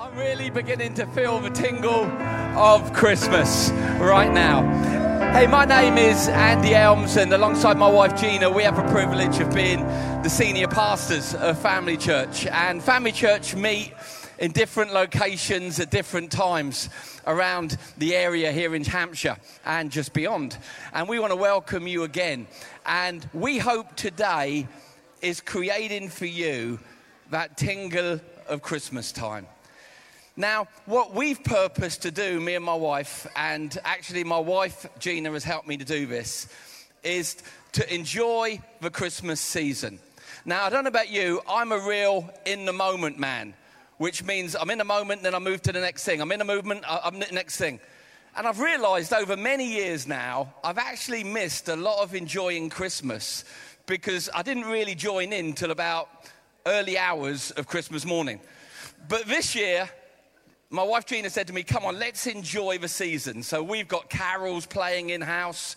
I'm really beginning to feel the tingle of Christmas right now. Hey, my name is Andy Elmes, and alongside my wife Gina, we have the privilege of being the senior pastors of Family Church. And Family Church meet in different locations at different times around the area here in Hampshire and just beyond. And we want to welcome you again. And we hope today is creating for you that tingle of Christmas time. Now, what we've purposed to do, me and my wife, and actually my wife Gina has helped me to do this, is to enjoy the Christmas season. Now, I don't know about you, I'm a real in the moment man, which means I'm in the moment, then I move to the next thing. I'm in a movement, I'm the next thing. And I've realized over many years now, I've actually missed a lot of enjoying Christmas because I didn't really join in till about early hours of Christmas morning. But this year, my wife Gina said to me, Come on, let's enjoy the season. So we've got carols playing in house,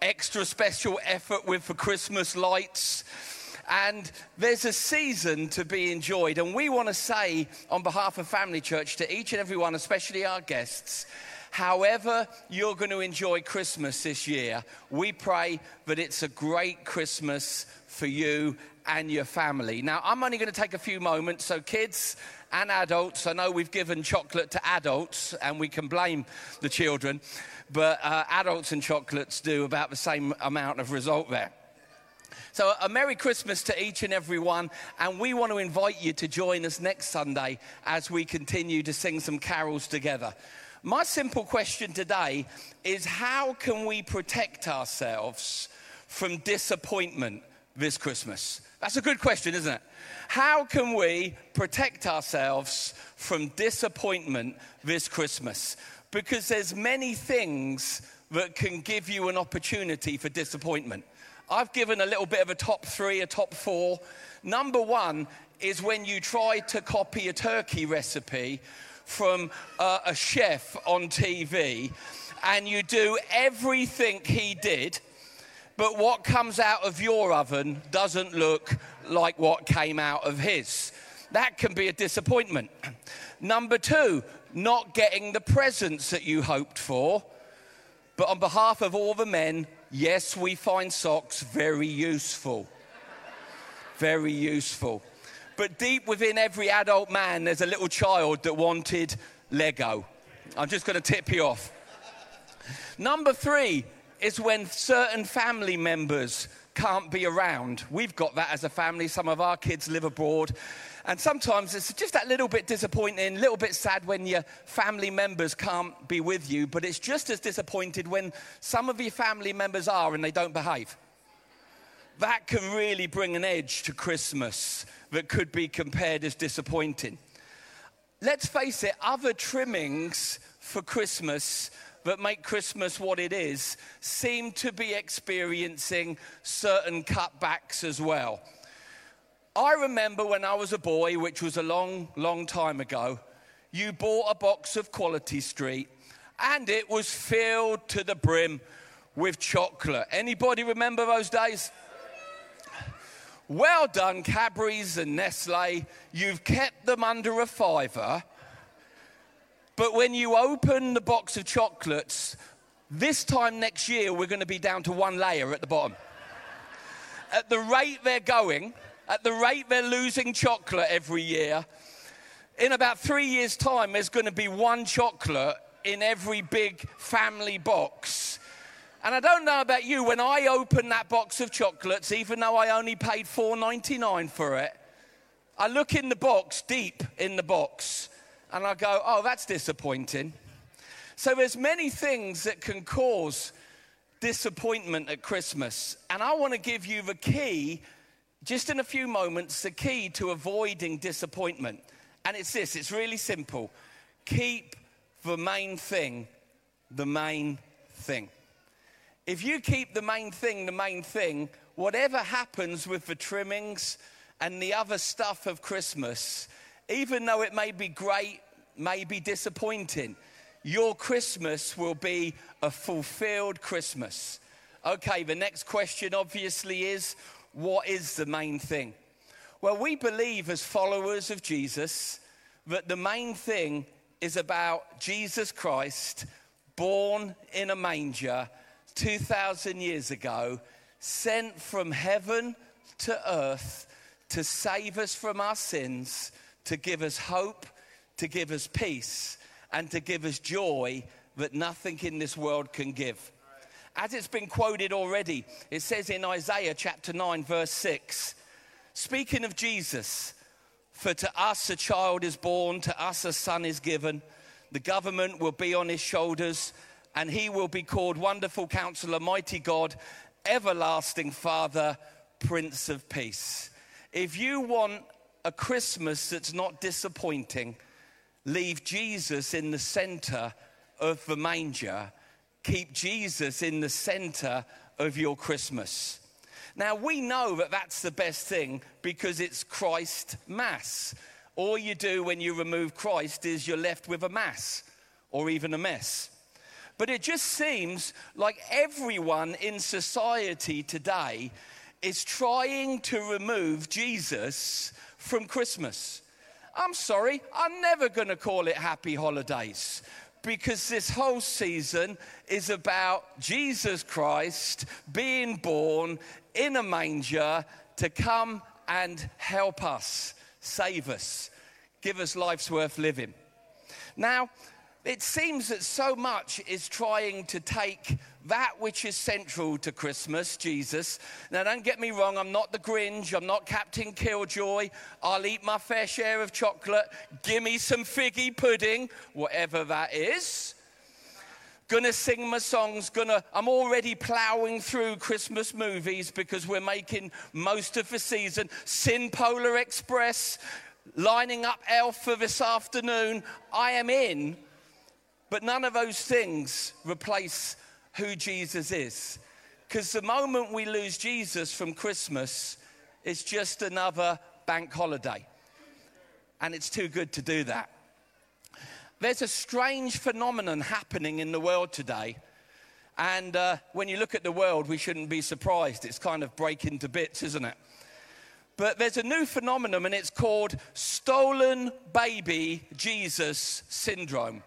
extra special effort with the Christmas lights. And there's a season to be enjoyed. And we want to say, on behalf of Family Church, to each and every one, especially our guests, however you're going to enjoy Christmas this year, we pray that it's a great Christmas for you and your family. Now, I'm only going to take a few moments, so kids, and adults. I know we've given chocolate to adults and we can blame the children, but uh, adults and chocolates do about the same amount of result there. So, a Merry Christmas to each and every one, and we want to invite you to join us next Sunday as we continue to sing some carols together. My simple question today is how can we protect ourselves from disappointment this Christmas? That's a good question, isn't it? How can we protect ourselves from disappointment this Christmas? Because there's many things that can give you an opportunity for disappointment. I've given a little bit of a top three, a top four. Number one is when you try to copy a turkey recipe from uh, a chef on TV and you do everything he did but what comes out of your oven doesn't look like what came out of his. That can be a disappointment. Number two, not getting the presents that you hoped for. But on behalf of all the men, yes, we find socks very useful. Very useful. But deep within every adult man, there's a little child that wanted Lego. I'm just going to tip you off. Number three, is when certain family members can't be around. We've got that as a family. Some of our kids live abroad. And sometimes it's just that little bit disappointing, a little bit sad when your family members can't be with you, but it's just as disappointed when some of your family members are and they don't behave. That can really bring an edge to Christmas that could be compared as disappointing. Let's face it, other trimmings for Christmas that make Christmas what it is seem to be experiencing certain cutbacks as well. I remember when I was a boy, which was a long, long time ago, you bought a box of Quality Street and it was filled to the brim with chocolate. Anybody remember those days? Well done, Cadbury's and Nestle. You've kept them under a fiver but when you open the box of chocolates, this time next year, we're going to be down to one layer at the bottom. at the rate they're going, at the rate they're losing chocolate every year, in about three years' time, there's going to be one chocolate in every big family box. And I don't know about you, when I open that box of chocolates, even though I only paid $4.99 for it, I look in the box, deep in the box, and I go, oh, that's disappointing. So there's many things that can cause disappointment at Christmas. And I want to give you the key, just in a few moments, the key to avoiding disappointment. And it's this it's really simple. Keep the main thing the main thing. If you keep the main thing the main thing, whatever happens with the trimmings and the other stuff of Christmas, even though it may be great, may be disappointing, your Christmas will be a fulfilled Christmas. Okay, the next question obviously is what is the main thing? Well, we believe as followers of Jesus that the main thing is about Jesus Christ, born in a manger 2,000 years ago, sent from heaven to earth to save us from our sins, to give us hope, to give us peace, and to give us joy that nothing in this world can give. As it's been quoted already, it says in Isaiah chapter 9, verse 6, speaking of Jesus, for to us a child is born, to us a son is given, the government will be on his shoulders, and he will be called Wonderful Counselor, Mighty God, Everlasting Father, Prince of Peace. If you want a Christmas that's not disappointing, leave Jesus in the center of the manger keep Jesus in the center of your Christmas. Now, we know that that's the best thing because it's Christ Mass. All you do when you remove Christ is you're left with a mass or even a mess. But it just seems like everyone in society today is trying to remove Jesus from Christmas. I'm sorry, I'm never going to call it Happy Holidays because this whole season is about Jesus Christ being born in a manger to come and help us, save us, give us life's worth living. Now, it seems that so much is trying to take that which is central to Christmas, Jesus. Now, don't get me wrong, I'm not the Grinch, I'm not Captain Killjoy. I'll eat my fair share of chocolate. Give me some figgy pudding, whatever that is. Gonna sing my songs, gonna, I'm already plowing through Christmas movies because we're making most of the season. Sin Polar Express, lining up Elf for this afternoon. I am in but none of those things replace who Jesus is. Because the moment we lose Jesus from Christmas, it's just another bank holiday. And it's too good to do that. There's a strange phenomenon happening in the world today. And uh, when you look at the world, we shouldn't be surprised. It's kind of breaking to bits, isn't it? But there's a new phenomenon, and it's called stolen baby Jesus syndrome.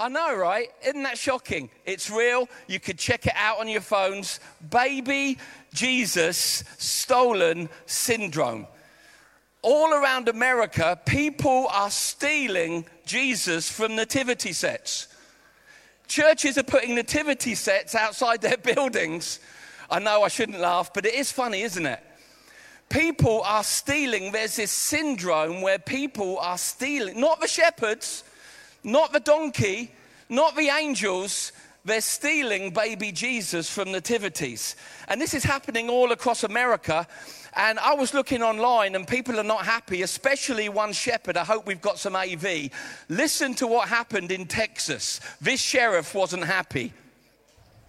I know, right? Isn't that shocking? It's real. You could check it out on your phones. Baby Jesus stolen syndrome. All around America, people are stealing Jesus from nativity sets. Churches are putting nativity sets outside their buildings. I know I shouldn't laugh, but it is funny, isn't it? People are stealing. There's this syndrome where people are stealing, not the shepherds, not the donkey, not the angels. They're stealing baby Jesus from nativities. And this is happening all across America. And I was looking online, and people are not happy, especially one shepherd. I hope we've got some AV. Listen to what happened in Texas. This sheriff wasn't happy.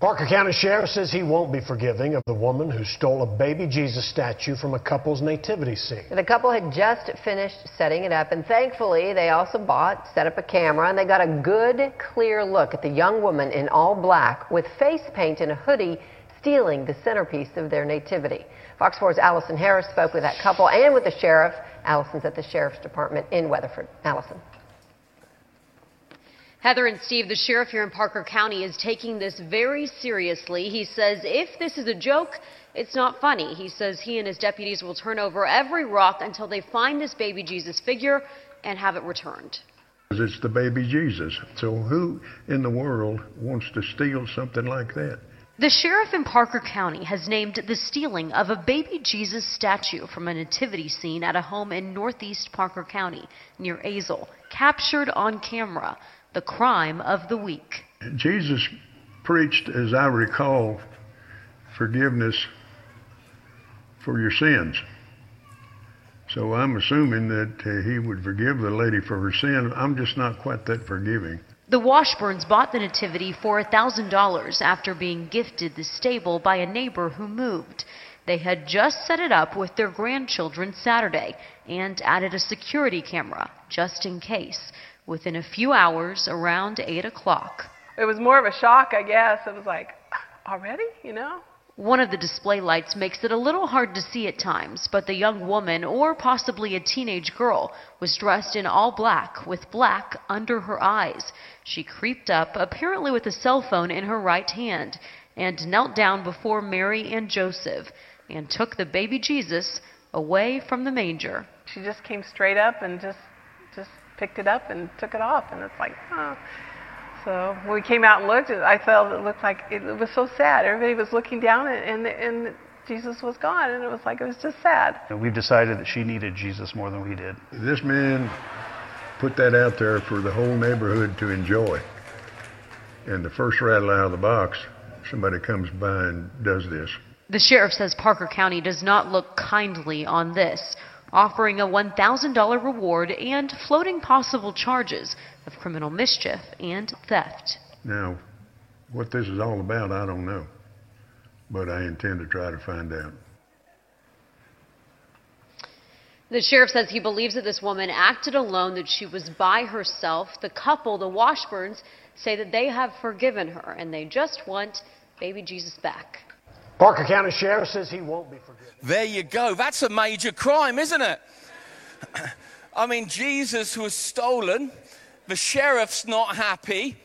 Parker County Sheriff says he won't be forgiving of the woman who stole a baby Jesus statue from a couple's nativity scene. The couple had just finished setting it up, and thankfully, they also bought, set up a camera, and they got a good, clear look at the young woman in all black with face paint and a hoodie stealing the centerpiece of their nativity. Fox 4's Allison Harris spoke with that couple and with the sheriff. Allison's at the sheriff's department in Weatherford. Allison. Heather and Steve, the sheriff here in Parker County, is taking this very seriously. He says if this is a joke, it's not funny. He says he and his deputies will turn over every rock until they find this baby Jesus figure and have it returned. It's the baby Jesus. So who in the world wants to steal something like that? The sheriff in Parker County has named the stealing of a baby Jesus statue from a nativity scene at a home in northeast Parker County near Azle, captured on camera the crime of the week. Jesus preached, as I recall, forgiveness for your sins. So I'm assuming that uh, he would forgive the lady for her sin. I'm just not quite that forgiving. The Washburns bought the Nativity for $1,000 after being gifted the stable by a neighbor who moved. They had just set it up with their grandchildren Saturday and added a security camera just in case within a few hours around 8 o'clock. It was more of a shock, I guess. It was like, already, you know? One of the display lights makes it a little hard to see at times, but the young woman, or possibly a teenage girl, was dressed in all black with black under her eyes. She creeped up, apparently with a cell phone in her right hand, and knelt down before Mary and Joseph and took the baby Jesus away from the manger. She just came straight up and just just picked it up and took it off, and it's like, oh. So when we came out and looked, I felt it looked like it, was so sad. Everybody was looking down, and, and, and Jesus was gone, and it was like it was just sad. And we've decided that she needed Jesus more than we did. This man put that out there for the whole neighborhood to enjoy. And the first rattle out of the box, somebody comes by and does this. The sheriff says Parker County does not look kindly on this, offering a $1,000 reward and floating possible charges of criminal mischief and theft. Now, what this is all about, I don't know, but I intend to try to find out. The sheriff says he believes that this woman acted alone, that she was by herself. The couple, the Washburns, say that they have forgiven her and they just want baby Jesus back. Parker County Sheriff says he won't be forgiven. There you go. That's a major crime, isn't it? I mean, Jesus was stolen. The sheriff's not happy.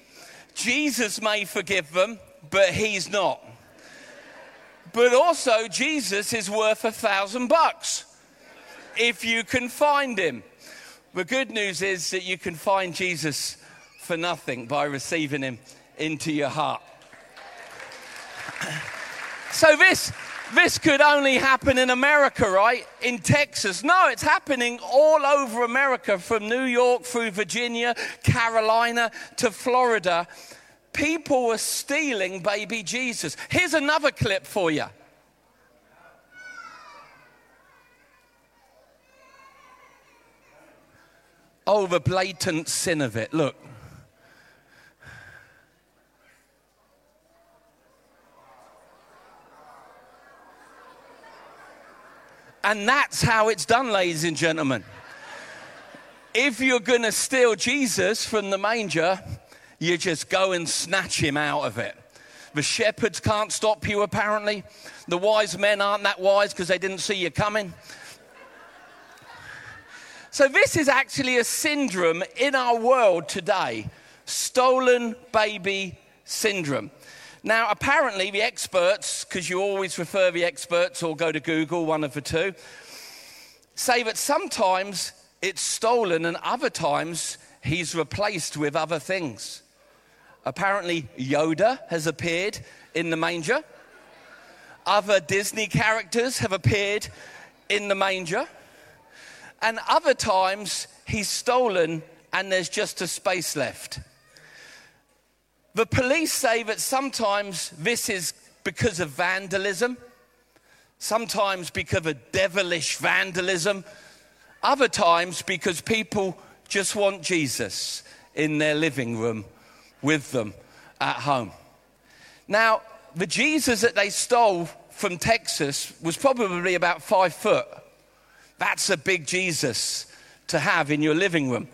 Jesus may forgive them, but he's not. But also, Jesus is worth a thousand bucks if you can find him. The good news is that you can find Jesus for nothing by receiving him into your heart. So, this this could only happen in America, right? In Texas. No, it's happening all over America from New York through Virginia, Carolina to Florida. People were stealing baby Jesus. Here's another clip for you. Oh, the blatant sin of it. Look. And that's how it's done, ladies and gentlemen. If you're going to steal Jesus from the manger, you just go and snatch him out of it. The shepherds can't stop you, apparently. The wise men aren't that wise because they didn't see you coming. So, this is actually a syndrome in our world today stolen baby syndrome. Now, apparently, the experts, because you always refer the experts or go to Google, one of the two, say that sometimes it's stolen and other times he's replaced with other things. Apparently, Yoda has appeared in the manger. Other Disney characters have appeared in the manger. And other times he's stolen and there's just a space left. The police say that sometimes this is because of vandalism, sometimes because of devilish vandalism, other times because people just want Jesus in their living room with them at home. Now, the Jesus that they stole from Texas was probably about five foot. That's a big Jesus to have in your living room.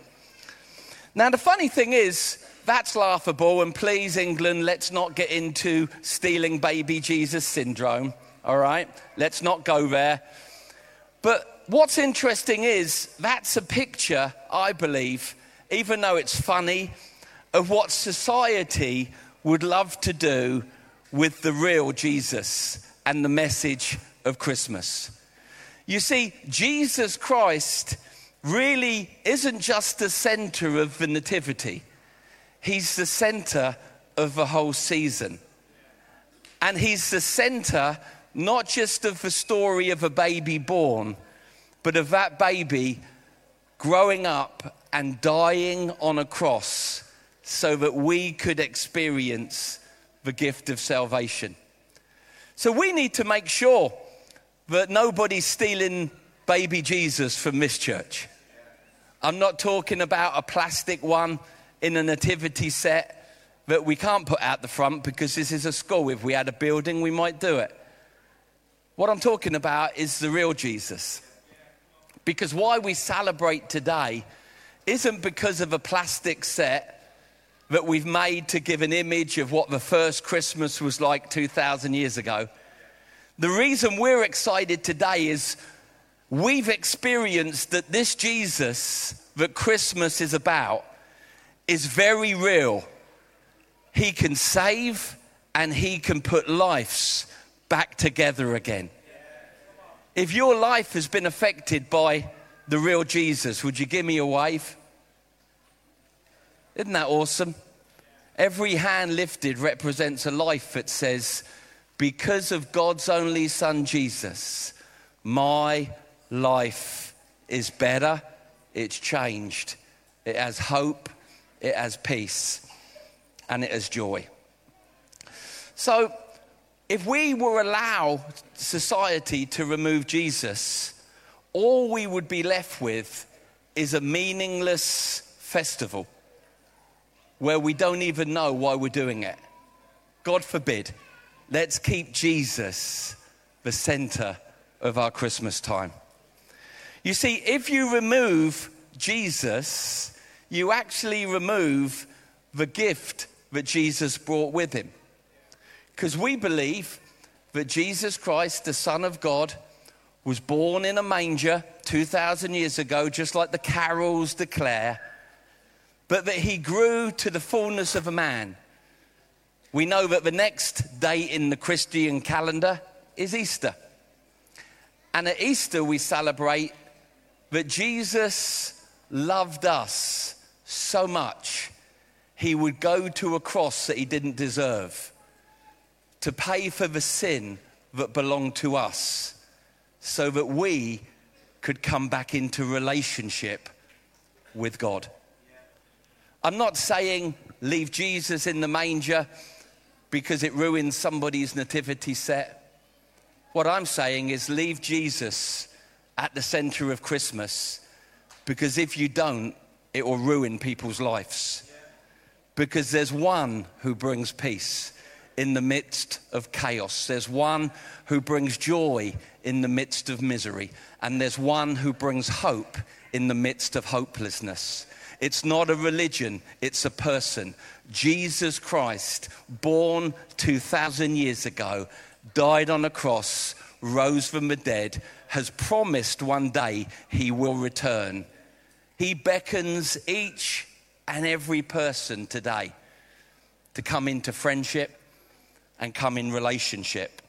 Now, the funny thing is, that's laughable. And please, England, let's not get into stealing baby Jesus syndrome. All right? Let's not go there. But what's interesting is that's a picture, I believe, even though it's funny, of what society would love to do with the real Jesus and the message of Christmas. You see, Jesus Christ really isn't just the center of the Nativity. He's the center of the whole season. And he's the center not just of the story of a baby born, but of that baby growing up and dying on a cross so that we could experience the gift of salvation. So we need to make sure that nobody's stealing baby Jesus from this church. I'm not talking about a plastic one in a nativity set that we can't put out the front because this is a school. If we had a building, we might do it. What I'm talking about is the real Jesus. Because why we celebrate today isn't because of a plastic set that we've made to give an image of what the first Christmas was like 2,000 years ago. The reason we're excited today is we've experienced that this Jesus that Christmas is about is very real. He can save and he can put lives back together again. If your life has been affected by the real Jesus, would you give me a wave? Isn't that awesome? Every hand lifted represents a life that says, Because of God's only Son Jesus, my life is better, it's changed, it has hope, it has peace, and it has joy. So, if we were allow society to remove Jesus, all we would be left with is a meaningless festival where we don't even know why we're doing it. God forbid. Let's keep Jesus the center of our Christmas time. You see, if you remove Jesus, you actually remove the gift that Jesus brought with him. Because we believe that Jesus Christ, the Son of God, was born in a manger 2,000 years ago, just like the carols declare but that he grew to the fullness of a man. We know that the next day in the Christian calendar is Easter. And at Easter, we celebrate that Jesus loved us so much, he would go to a cross that he didn't deserve to pay for the sin that belonged to us so that we could come back into relationship with God. I'm not saying leave Jesus in the manger because it ruins somebody's nativity set. What I'm saying is leave Jesus at the center of Christmas because if you don't, it will ruin people's lives. Because there's one who brings peace in the midst of chaos. There's one who brings joy in the midst of misery. And there's one who brings hope in the midst of hopelessness. It's not a religion, it's a person. Jesus Christ, born 2,000 years ago, died on a cross, rose from the dead, has promised one day he will return. He beckons each and every person today to come into friendship and come in relationship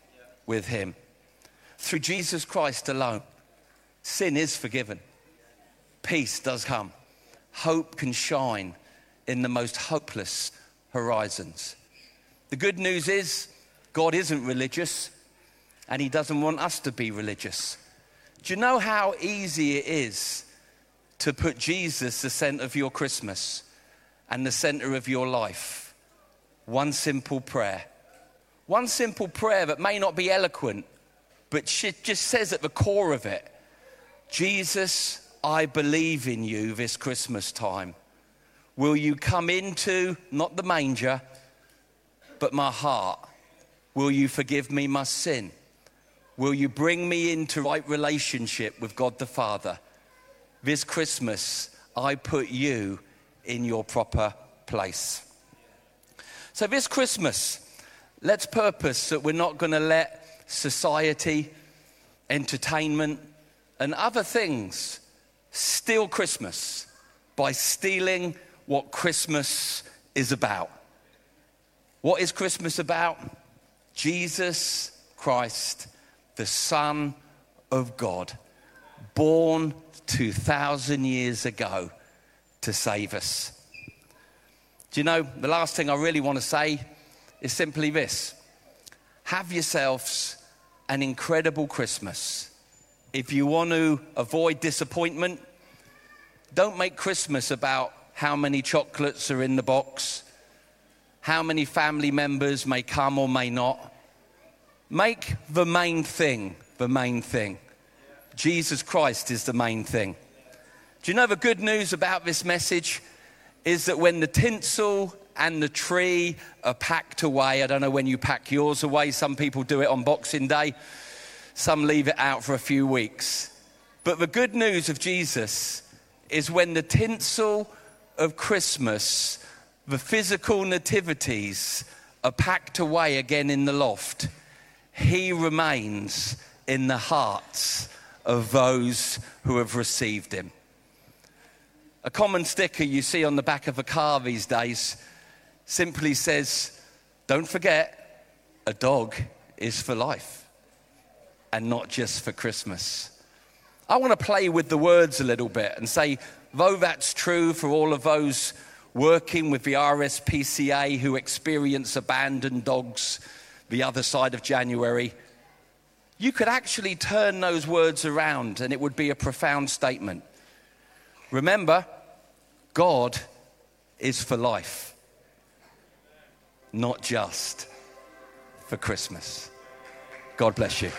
with him. Through Jesus Christ alone, sin is forgiven, peace does come hope can shine in the most hopeless horizons. The good news is, God isn't religious, and He doesn't want us to be religious. Do you know how easy it is to put Jesus the center of your Christmas and the center of your life? One simple prayer. One simple prayer that may not be eloquent, but just says at the core of it Jesus, I believe in you this Christmas time. Will you come into not the manger, but my heart? Will you forgive me my sin? Will you bring me into right relationship with God the Father? This Christmas, I put you in your proper place. So, this Christmas, let's purpose that we're not going to let society, entertainment, and other things steal Christmas by stealing what Christmas is about. What is Christmas about? Jesus Christ, the Son of God, born 2,000 years ago to save us. Do you know, the last thing I really want to say is simply this have yourselves an incredible Christmas if you want to avoid disappointment, don't make Christmas about how many chocolates are in the box, how many family members may come or may not. Make the main thing the main thing. Jesus Christ is the main thing. Do you know the good news about this message? Is that when the tinsel and the tree are packed away, I don't know when you pack yours away, some people do it on Boxing Day some leave it out for a few weeks. But the good news of Jesus is when the tinsel of Christmas, the physical nativities, are packed away again in the loft, He remains in the hearts of those who have received him. A common sticker you see on the back of a car these days simply says, Don't forget, a dog is for life and not just for Christmas. I want to play with the words a little bit and say, though that's true for all of those working with the RSPCA who experience abandoned dogs the other side of January, you could actually turn those words around and it would be a profound statement. Remember, God is for life, not just for Christmas. God bless you.